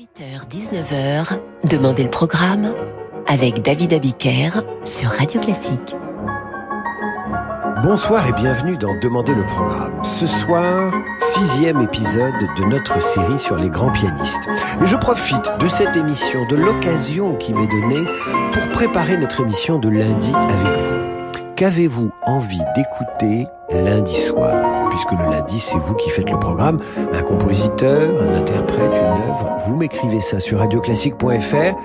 18h-19h, Demandez le programme avec David Abiker sur Radio Classique. Bonsoir et bienvenue dans Demandez le programme. Ce soir, sixième épisode de notre série sur les grands pianistes. Mais je profite de cette émission, de l'occasion qui m'est donnée pour préparer notre émission de lundi avec vous. Qu'avez-vous envie d'écouter lundi soir? Puisque le lundi, c'est vous qui faites le programme. Un compositeur, un interprète, une œuvre. Vous m'écrivez ça sur radioclassique.fr.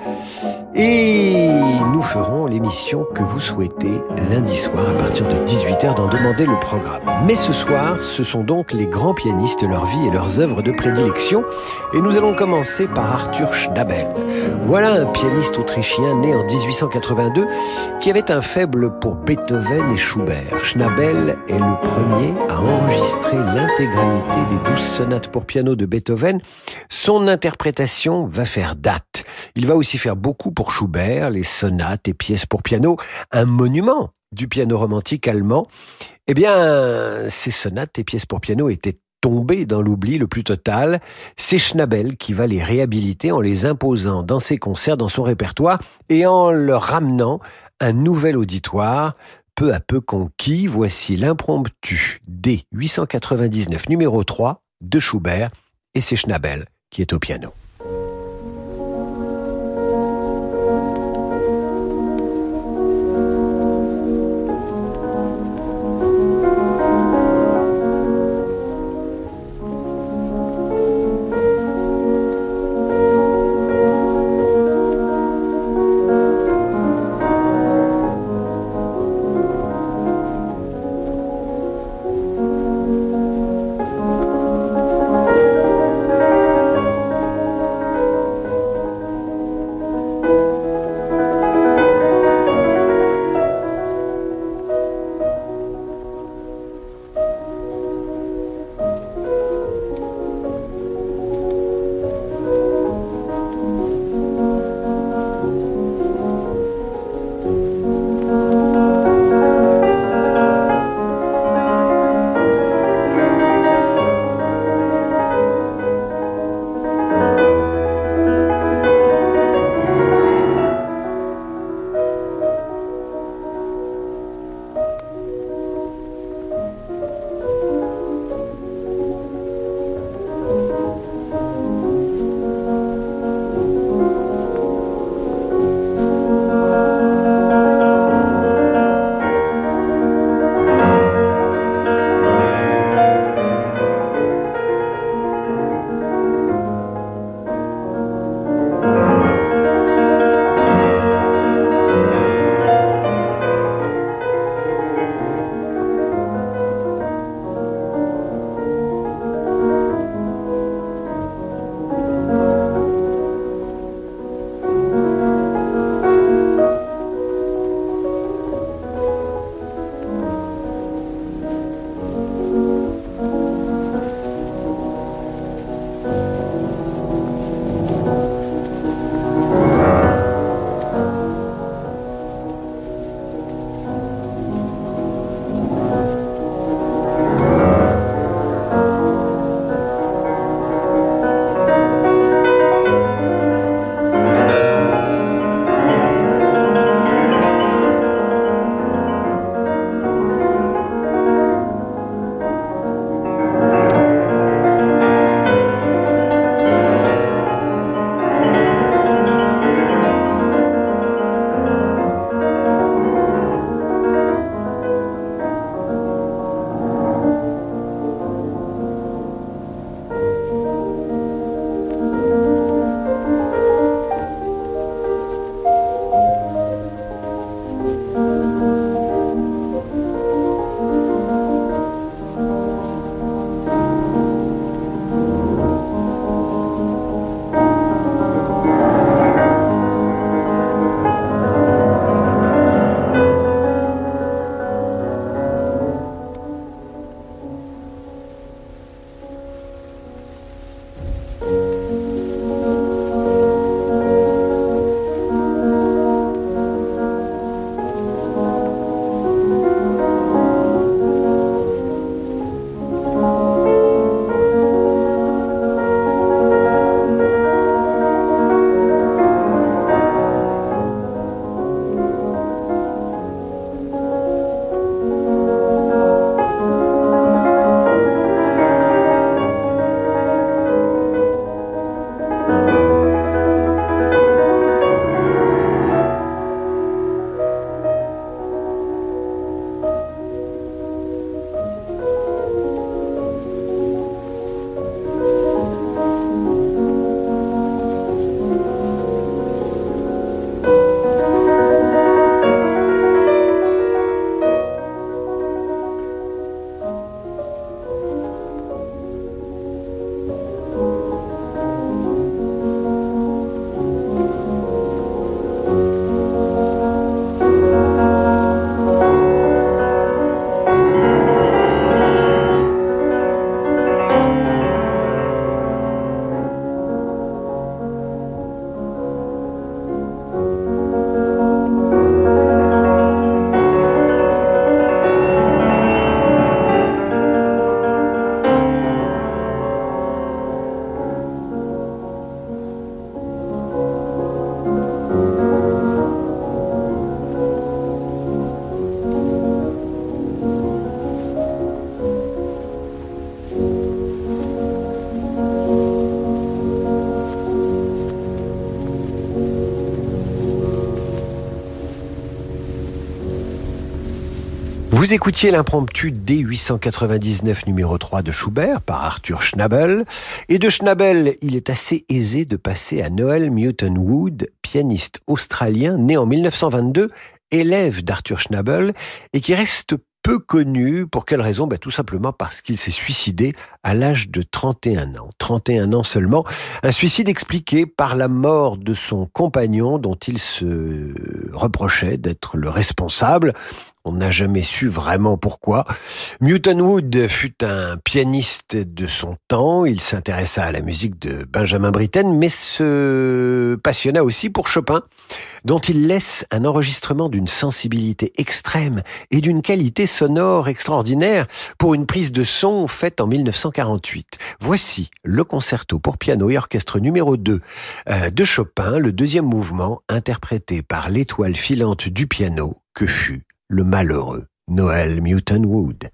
Et nous ferons l'émission que vous souhaitez lundi soir à partir de 18h d'en demander le programme. Mais ce soir, ce sont donc les grands pianistes, leur vie et leurs œuvres de prédilection. Et nous allons commencer par Arthur Schnabel. Voilà un pianiste autrichien né en 1882 qui avait un faible pour Beethoven et Schubert. Schnabel est le premier à enregistrer l'intégralité des douze sonates pour piano de Beethoven. Son interprétation va faire date. Il va aussi faire beaucoup pour Schubert, les sonates et pièces pour piano, un monument du piano romantique allemand, eh bien, ces sonates et pièces pour piano étaient tombées dans l'oubli le plus total. C'est Schnabel qui va les réhabiliter en les imposant dans ses concerts, dans son répertoire, et en leur ramenant un nouvel auditoire, peu à peu conquis. Voici l'impromptu D899 numéro 3 de Schubert, et c'est Schnabel qui est au piano. Vous écoutiez l'impromptu D899 numéro 3 de Schubert par Arthur Schnabel. Et de Schnabel, il est assez aisé de passer à Noel Newton Wood, pianiste australien né en 1922 élève d'Arthur Schnabel et qui reste peu connu. Pour quelle raison? Ben, Tout simplement parce qu'il s'est suicidé à l'âge de 31 ans. 31 ans seulement. Un suicide expliqué par la mort de son compagnon dont il se reprochait d'être le responsable. On n'a jamais su vraiment pourquoi. Newton Wood fut un pianiste de son temps. Il s'intéressa à la musique de Benjamin Britten, mais se passionna aussi pour Chopin, dont il laisse un enregistrement d'une sensibilité extrême et d'une qualité sonore extraordinaire pour une prise de son faite en 1948. Voici le concerto pour piano et orchestre numéro 2 euh, de Chopin, le deuxième mouvement interprété par l'étoile filante du piano que fut le malheureux Noël Newton Wood.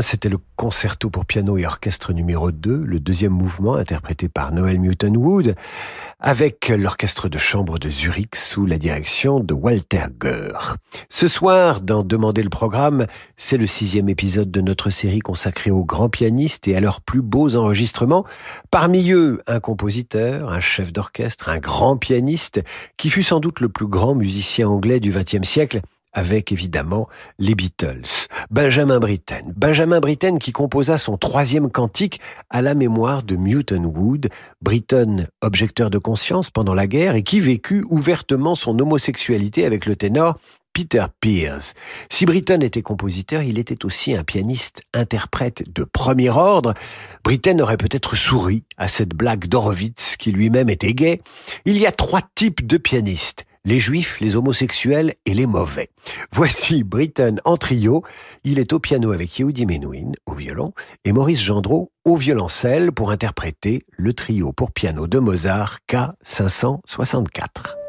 1, c'était le concerto pour piano et orchestre numéro 2, le deuxième mouvement interprété par Noel Newton Wood, avec l'orchestre de chambre de Zurich sous la direction de Walter Goer. Ce soir, dans Demander le programme, c'est le sixième épisode de notre série consacrée aux grands pianistes et à leurs plus beaux enregistrements. Parmi eux, un compositeur, un chef d'orchestre, un grand pianiste, qui fut sans doute le plus grand musicien anglais du XXe siècle, avec évidemment les Beatles. Benjamin Britten. Benjamin Britten qui composa son troisième cantique à la mémoire de Newton Wood, Britten objecteur de conscience pendant la guerre et qui vécut ouvertement son homosexualité avec le ténor Peter Pears. Si Britten était compositeur, il était aussi un pianiste interprète de premier ordre. Britten aurait peut-être souri à cette blague d'Horowitz qui lui-même était gay. Il y a trois types de pianistes les juifs, les homosexuels et les mauvais. Voici Britten en trio. Il est au piano avec Yehudi Menuhin au violon et Maurice Gendreau au violoncelle pour interpréter le trio pour piano de Mozart K564.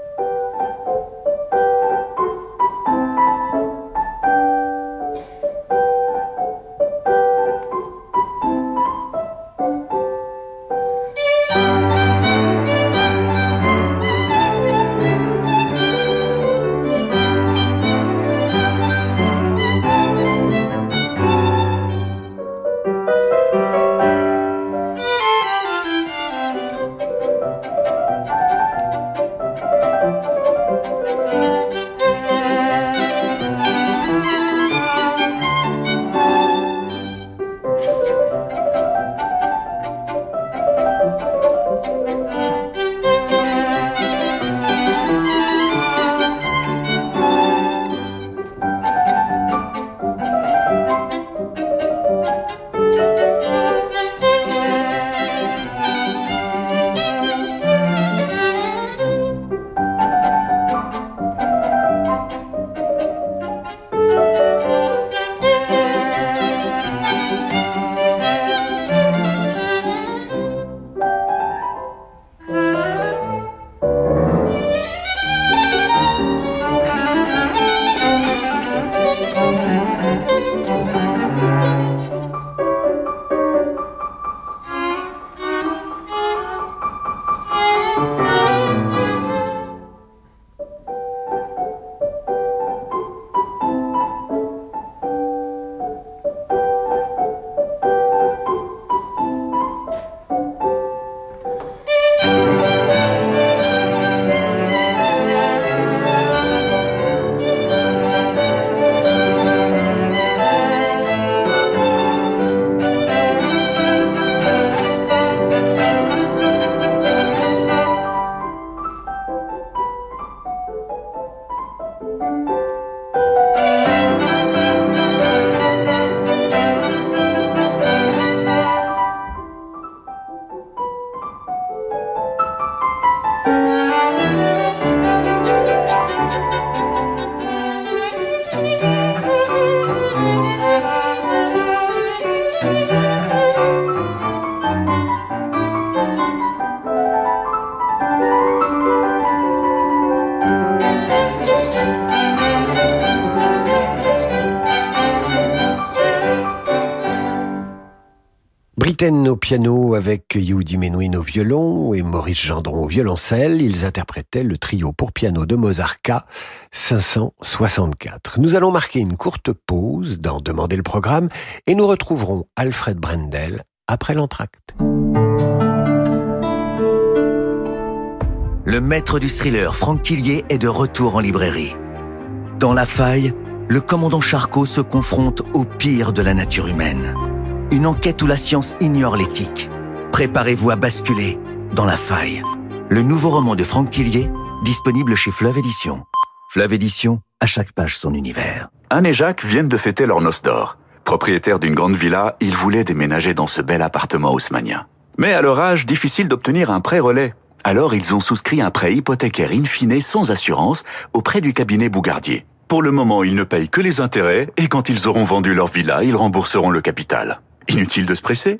Au piano avec Yehudi Menuhin au violon et Maurice Gendron au violoncelle. Ils interprétaient le trio pour piano de Mozart K 564. Nous allons marquer une courte pause dans Demander le programme et nous retrouverons Alfred Brendel après l'entracte. Le maître du thriller Franck Tillier est de retour en librairie. Dans La Faille, le commandant Charcot se confronte au pire de la nature humaine une enquête où la science ignore l'éthique. Préparez-vous à basculer dans la faille. Le nouveau roman de Franck Tillier, disponible chez Fleuve Édition. Fleuve Édition, à chaque page son univers. Anne et Jacques viennent de fêter leur noce d'or. Propriétaires d'une grande villa, ils voulaient déménager dans ce bel appartement haussmanien. Mais à leur âge, difficile d'obtenir un prêt relais. Alors ils ont souscrit un prêt hypothécaire in fine sans assurance auprès du cabinet Bougardier. Pour le moment, ils ne payent que les intérêts et quand ils auront vendu leur villa, ils rembourseront le capital. Inutile de se presser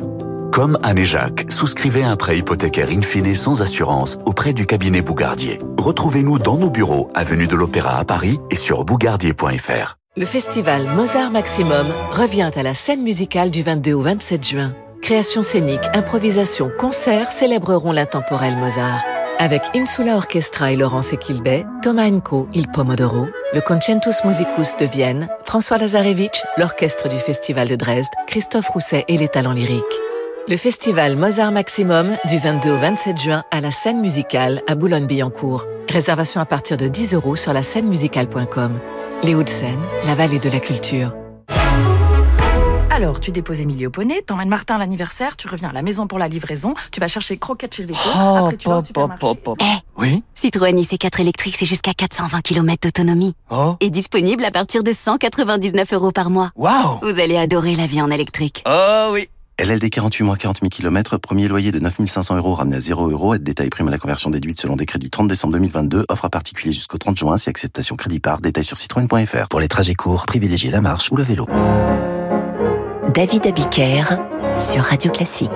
Comme Anne et Jacques, souscrivez un prêt hypothécaire in fine sans assurance auprès du cabinet Bougardier. Retrouvez-nous dans nos bureaux, avenue de l'Opéra à Paris et sur bougardier.fr. Le festival Mozart Maximum revient à la scène musicale du 22 au 27 juin. Création scénique, improvisation, concerts célébreront l'intemporel Mozart. Avec Insula Orchestra et Laurence Equilbet, Thomas Enco, Il Pomodoro, le Concentus Musicus de Vienne, François Lazarevich, l'orchestre du Festival de Dresde, Christophe Rousset et les talents lyriques. Le festival Mozart Maximum du 22 au 27 juin à la scène musicale à Boulogne-Billancourt. Réservation à partir de 10 euros sur la scène musicale.com. Les Hauts-de-Seine, la vallée de la culture. Alors, tu déposes Émilie au poney, t'emmènes Martin à l'anniversaire, tu reviens à la maison pour la livraison, tu vas chercher croquettes chez le veto, après tu vas au supermarché. Eh, Oui Citroën IC4 électrique, c'est jusqu'à 420 km d'autonomie. Oh Et disponible à partir de 199 euros par mois. Waouh Vous allez adorer la vie en électrique. Oh oui LLD 48 mois 40 000 km, premier loyer de 9500 euros ramené à 0 euros, aide détail prime à la conversion déduite selon décret du 30 décembre 2022, offre à particulier jusqu'au 30 juin, si acceptation crédit par, détail sur citroën.fr. Pour les trajets courts, privilégiez la marche ou le vélo. David Abiker sur Radio Classique.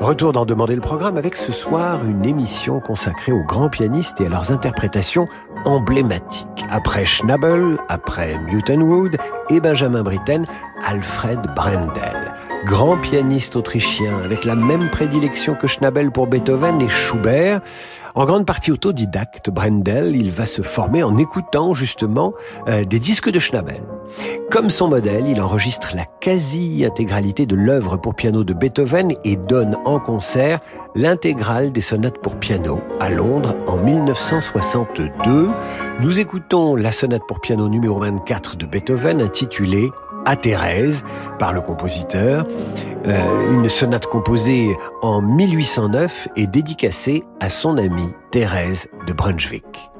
Retour d'en demander le programme avec ce soir une émission consacrée aux grands pianistes et à leurs interprétations emblématiques. Après Schnabel, après Newton Wood et Benjamin Britten, Alfred Brendel. Grand pianiste autrichien avec la même prédilection que Schnabel pour Beethoven et Schubert. En grande partie autodidacte, Brendel, il va se former en écoutant justement euh, des disques de Schnabel. Comme son modèle, il enregistre la quasi-intégralité de l'œuvre pour piano de Beethoven et donne en concert l'intégrale des sonates pour piano à Londres en 1962. Nous écoutons la sonate pour piano numéro 24 de Beethoven intitulée à Thérèse par le compositeur, euh, une sonate composée en 1809 et dédicacée à son amie Thérèse de Brunswick.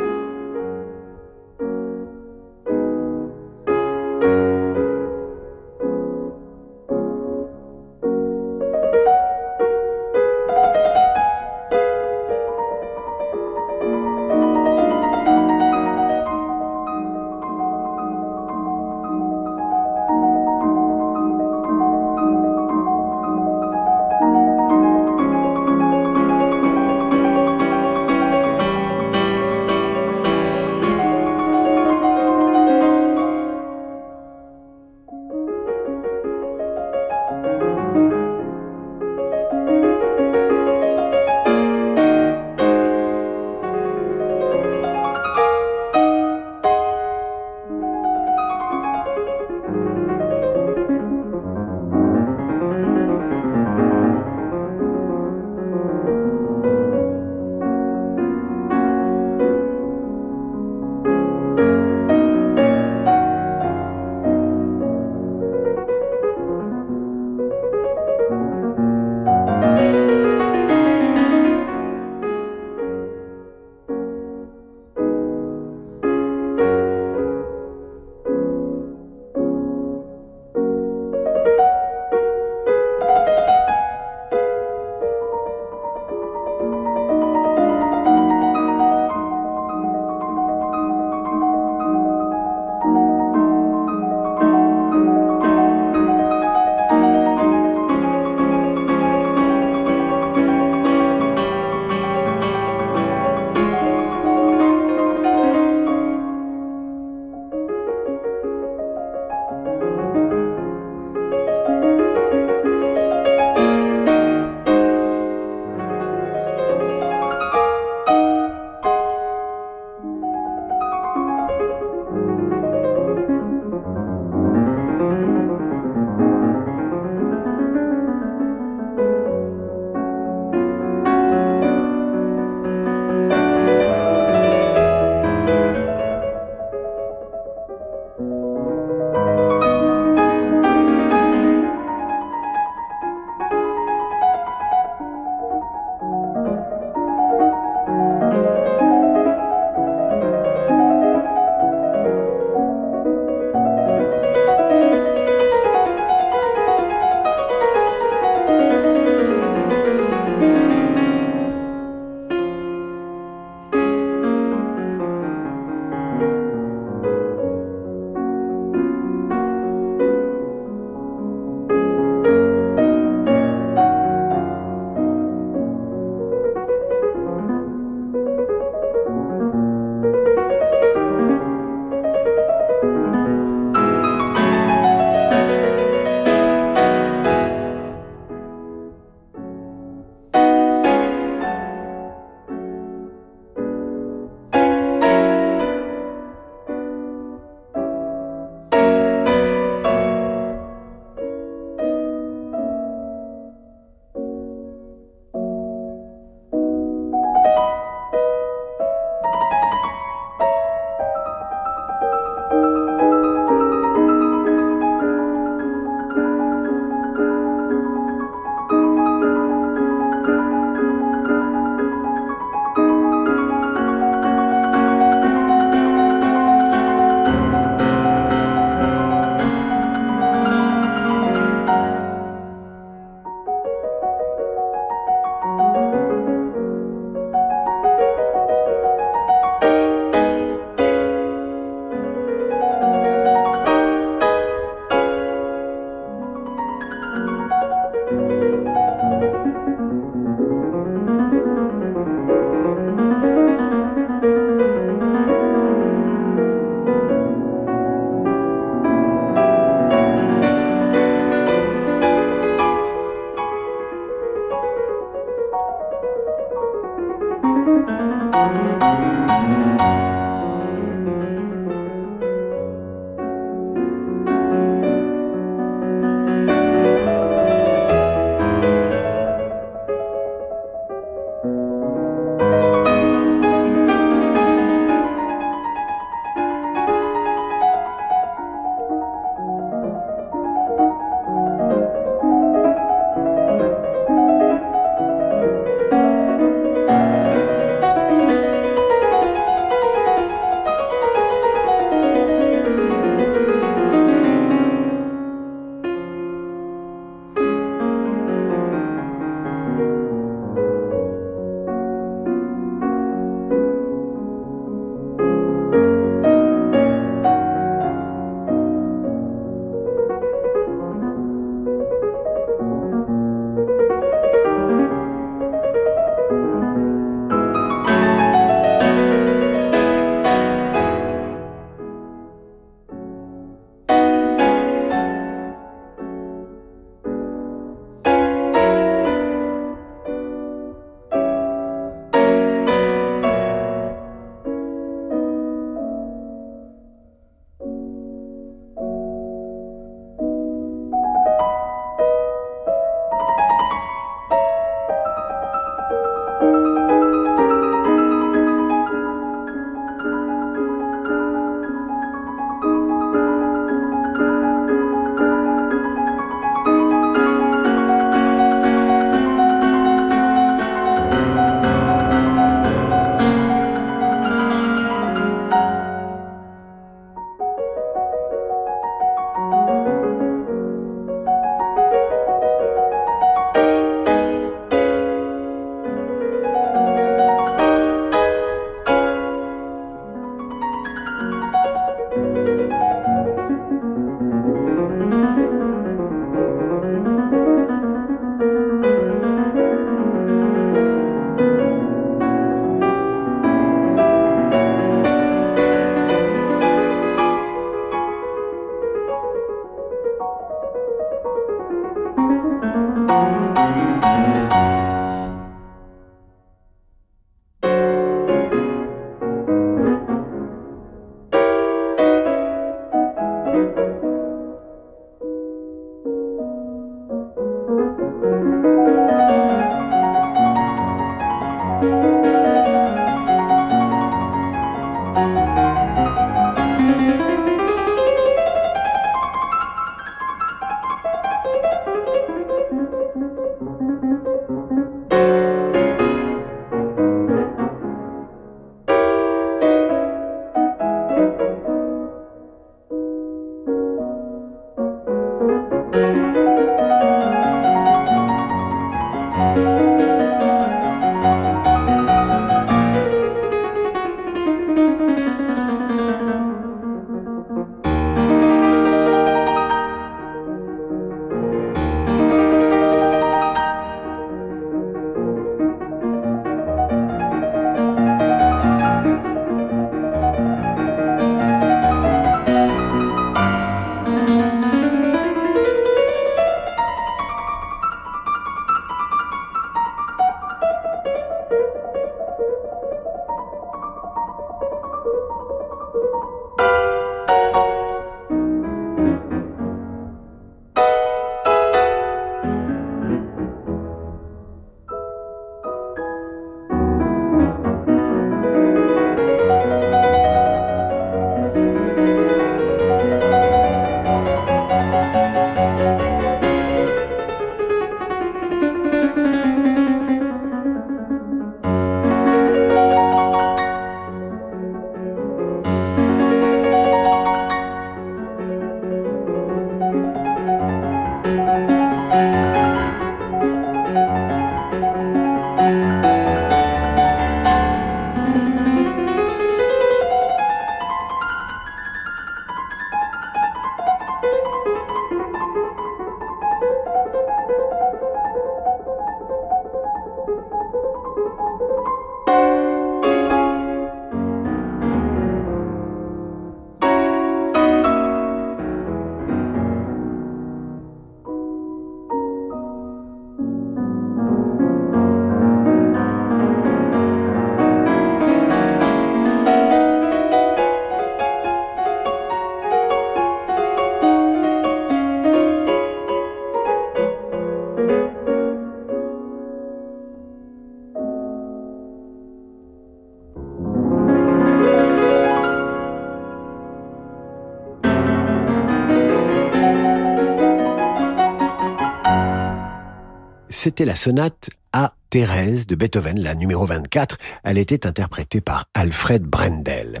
C'était la sonate à Thérèse de Beethoven, la numéro 24. Elle était interprétée par Alfred Brendel.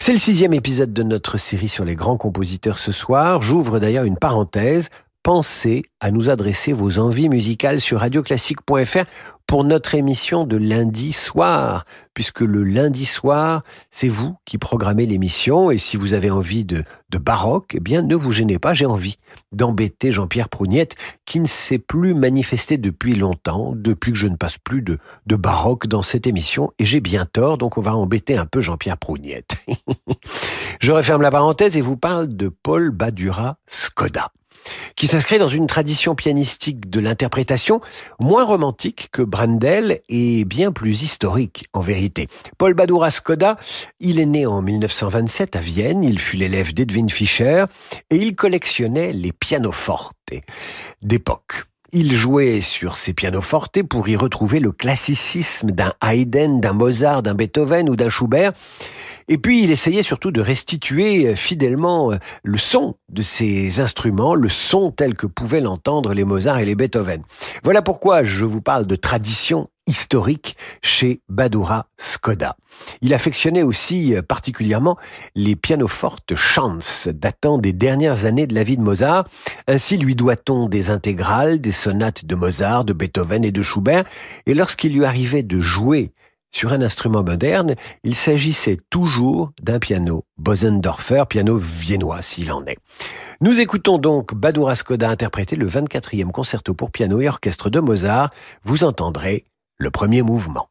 C'est le sixième épisode de notre série sur les grands compositeurs ce soir. J'ouvre d'ailleurs une parenthèse. Pensez à nous adresser vos envies musicales sur radioclassique.fr pour notre émission de lundi soir, puisque le lundi soir, c'est vous qui programmez l'émission, et si vous avez envie de, de baroque, eh bien ne vous gênez pas, j'ai envie d'embêter Jean-Pierre Prougnette, qui ne s'est plus manifesté depuis longtemps, depuis que je ne passe plus de, de baroque dans cette émission, et j'ai bien tort, donc on va embêter un peu Jean-Pierre Prougnette. je referme la parenthèse et vous parle de Paul Badura Skoda qui s'inscrit dans une tradition pianistique de l'interprétation moins romantique que Brandel et bien plus historique en vérité. Paul Badura Skoda, il est né en 1927 à Vienne, il fut l'élève d'Edwin Fischer et il collectionnait les pianofortes d'époque. Il jouait sur ces pianofortes pour y retrouver le classicisme d'un Haydn, d'un Mozart, d'un Beethoven ou d'un Schubert. Et puis, il essayait surtout de restituer euh, fidèlement euh, le son de ces instruments, le son tel que pouvaient l'entendre les Mozart et les Beethoven. Voilà pourquoi je vous parle de tradition historique chez Badura Skoda. Il affectionnait aussi euh, particulièrement les pianofortes Chance, datant des dernières années de la vie de Mozart. Ainsi lui doit-on des intégrales, des sonates de Mozart, de Beethoven et de Schubert. Et lorsqu'il lui arrivait de jouer sur un instrument moderne, il s'agissait toujours d'un piano Bosendorfer, piano viennois s'il en est. Nous écoutons donc Badura Skoda interpréter le 24e concerto pour piano et orchestre de Mozart. Vous entendrez le premier mouvement.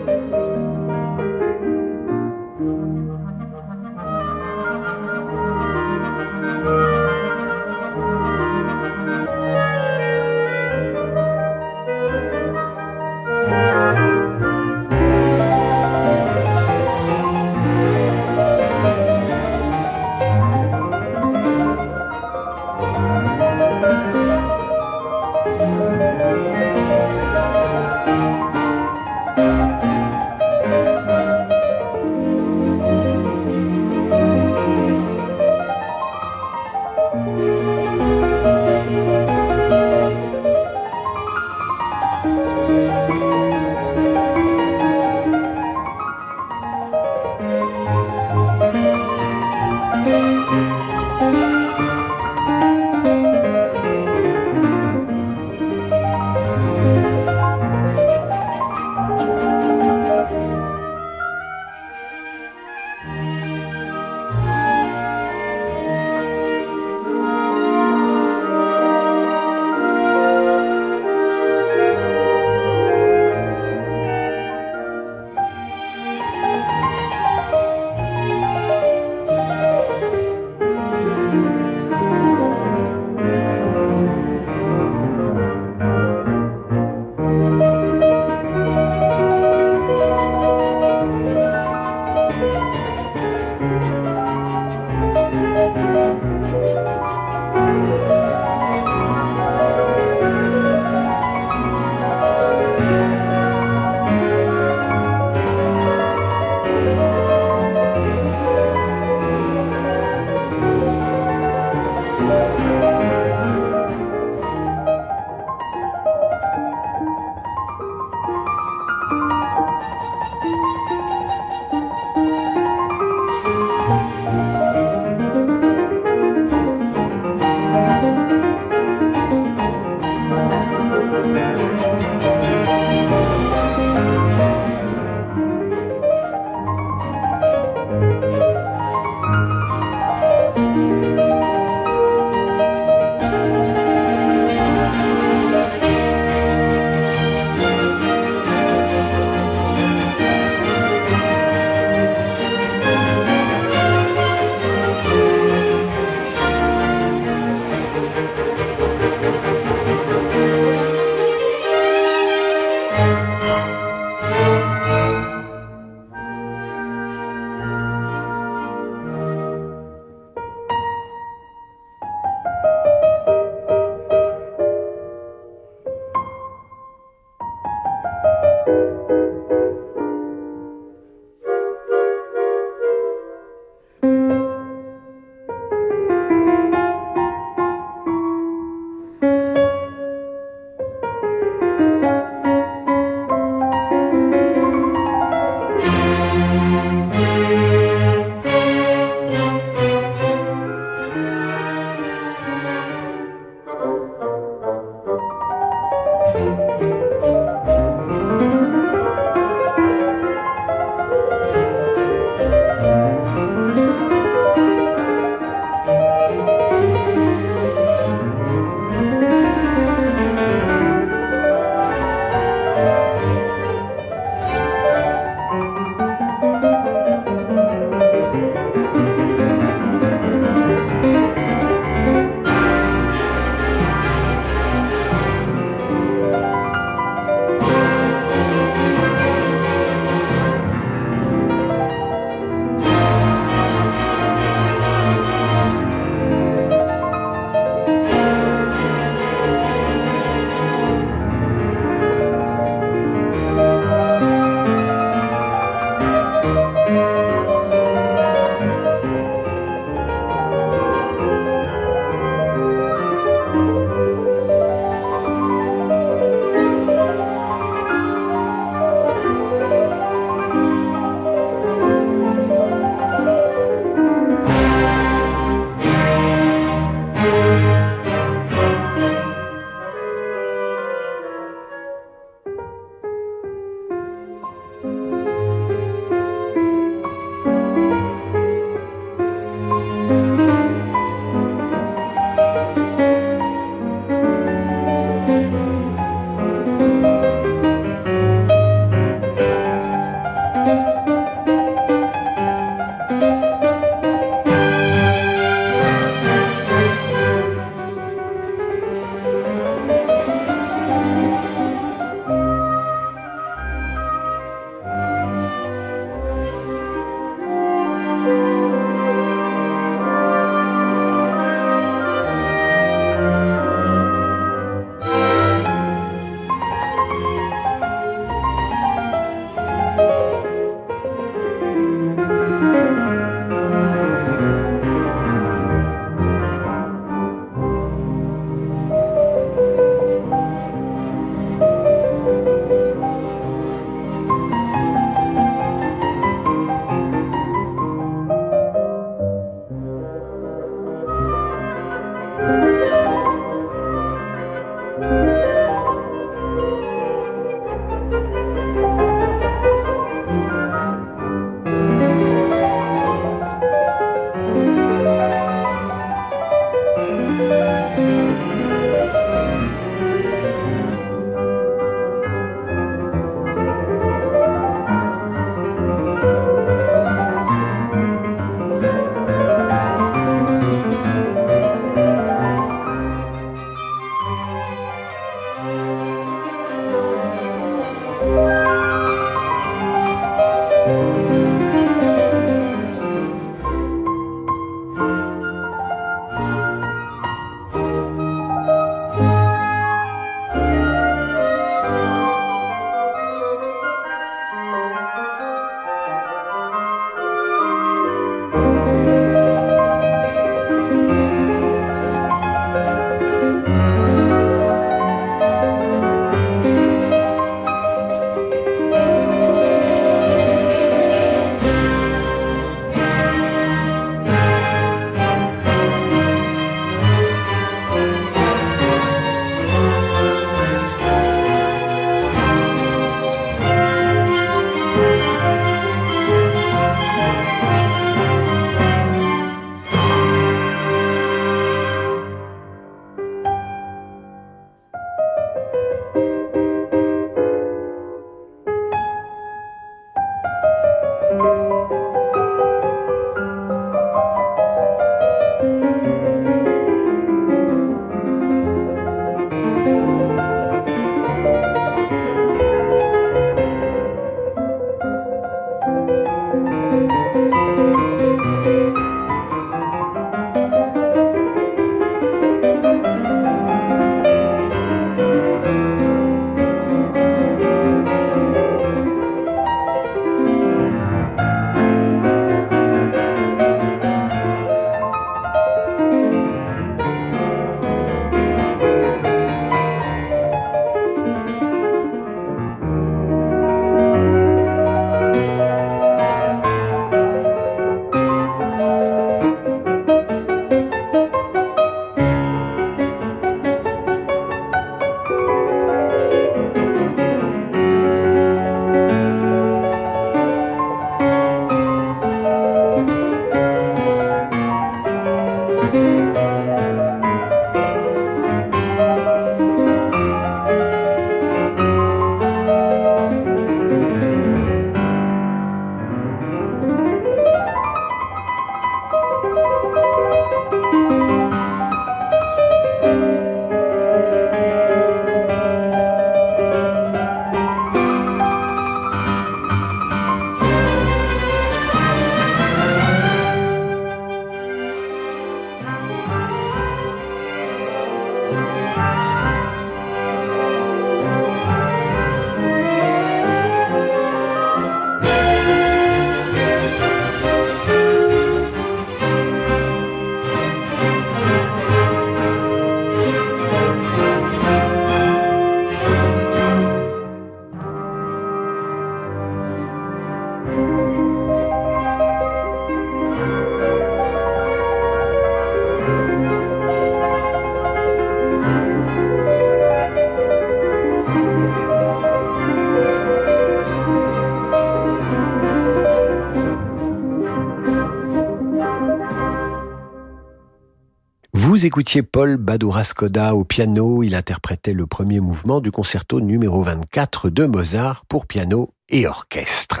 Écoutiez Paul Badura-Skoda au piano. Il interprétait le premier mouvement du concerto numéro 24 de Mozart pour piano et orchestre.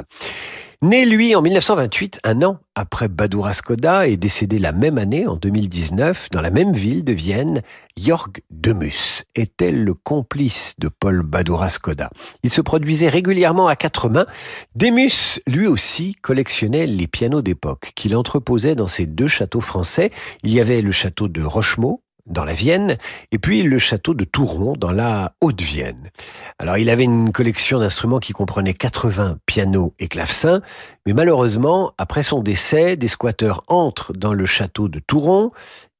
Né, lui, en 1928, un an après Badura Skoda, et décédé la même année, en 2019, dans la même ville de Vienne, Jörg Demus était le complice de Paul Badura Skoda. Il se produisait régulièrement à quatre mains. Demus, lui aussi, collectionnait les pianos d'époque qu'il entreposait dans ses deux châteaux français. Il y avait le château de Rochemont, dans la Vienne, et puis le château de Touron dans la Haute-Vienne. Alors il avait une collection d'instruments qui comprenait 80 pianos et clavecins, mais malheureusement, après son décès, des squatteurs entrent dans le château de Touron,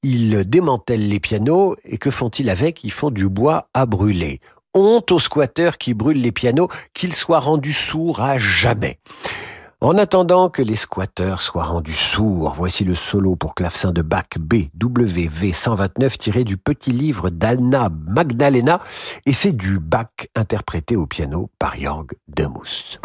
ils démantèlent les pianos, et que font-ils avec? Ils font du bois à brûler. Honte aux squatteurs qui brûlent les pianos, qu'ils soient rendus sourds à jamais. En attendant que les squatteurs soient rendus sourds, voici le solo pour clavecin de Bach BWV 129 tiré du petit livre d'Anna Magdalena et c'est du Bach interprété au piano par Jörg Demus.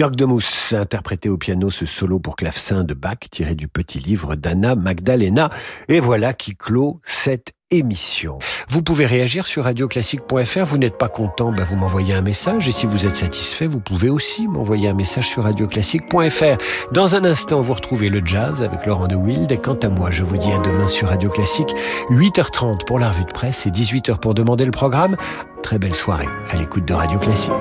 Jörg Demus a interprété au piano ce solo pour clavecin de Bach tiré du petit livre d'Anna Magdalena. Et voilà qui clôt cette émission. Vous pouvez réagir sur radioclassique.fr. Vous n'êtes pas content, ben vous m'envoyez un message. Et si vous êtes satisfait, vous pouvez aussi m'envoyer un message sur radioclassique.fr. Dans un instant, vous retrouvez le jazz avec Laurent de Wild. Et quant à moi, je vous dis à demain sur Radio Classique, 8h30 pour la revue de presse et 18h pour demander le programme. Très belle soirée à l'écoute de Radio Classique.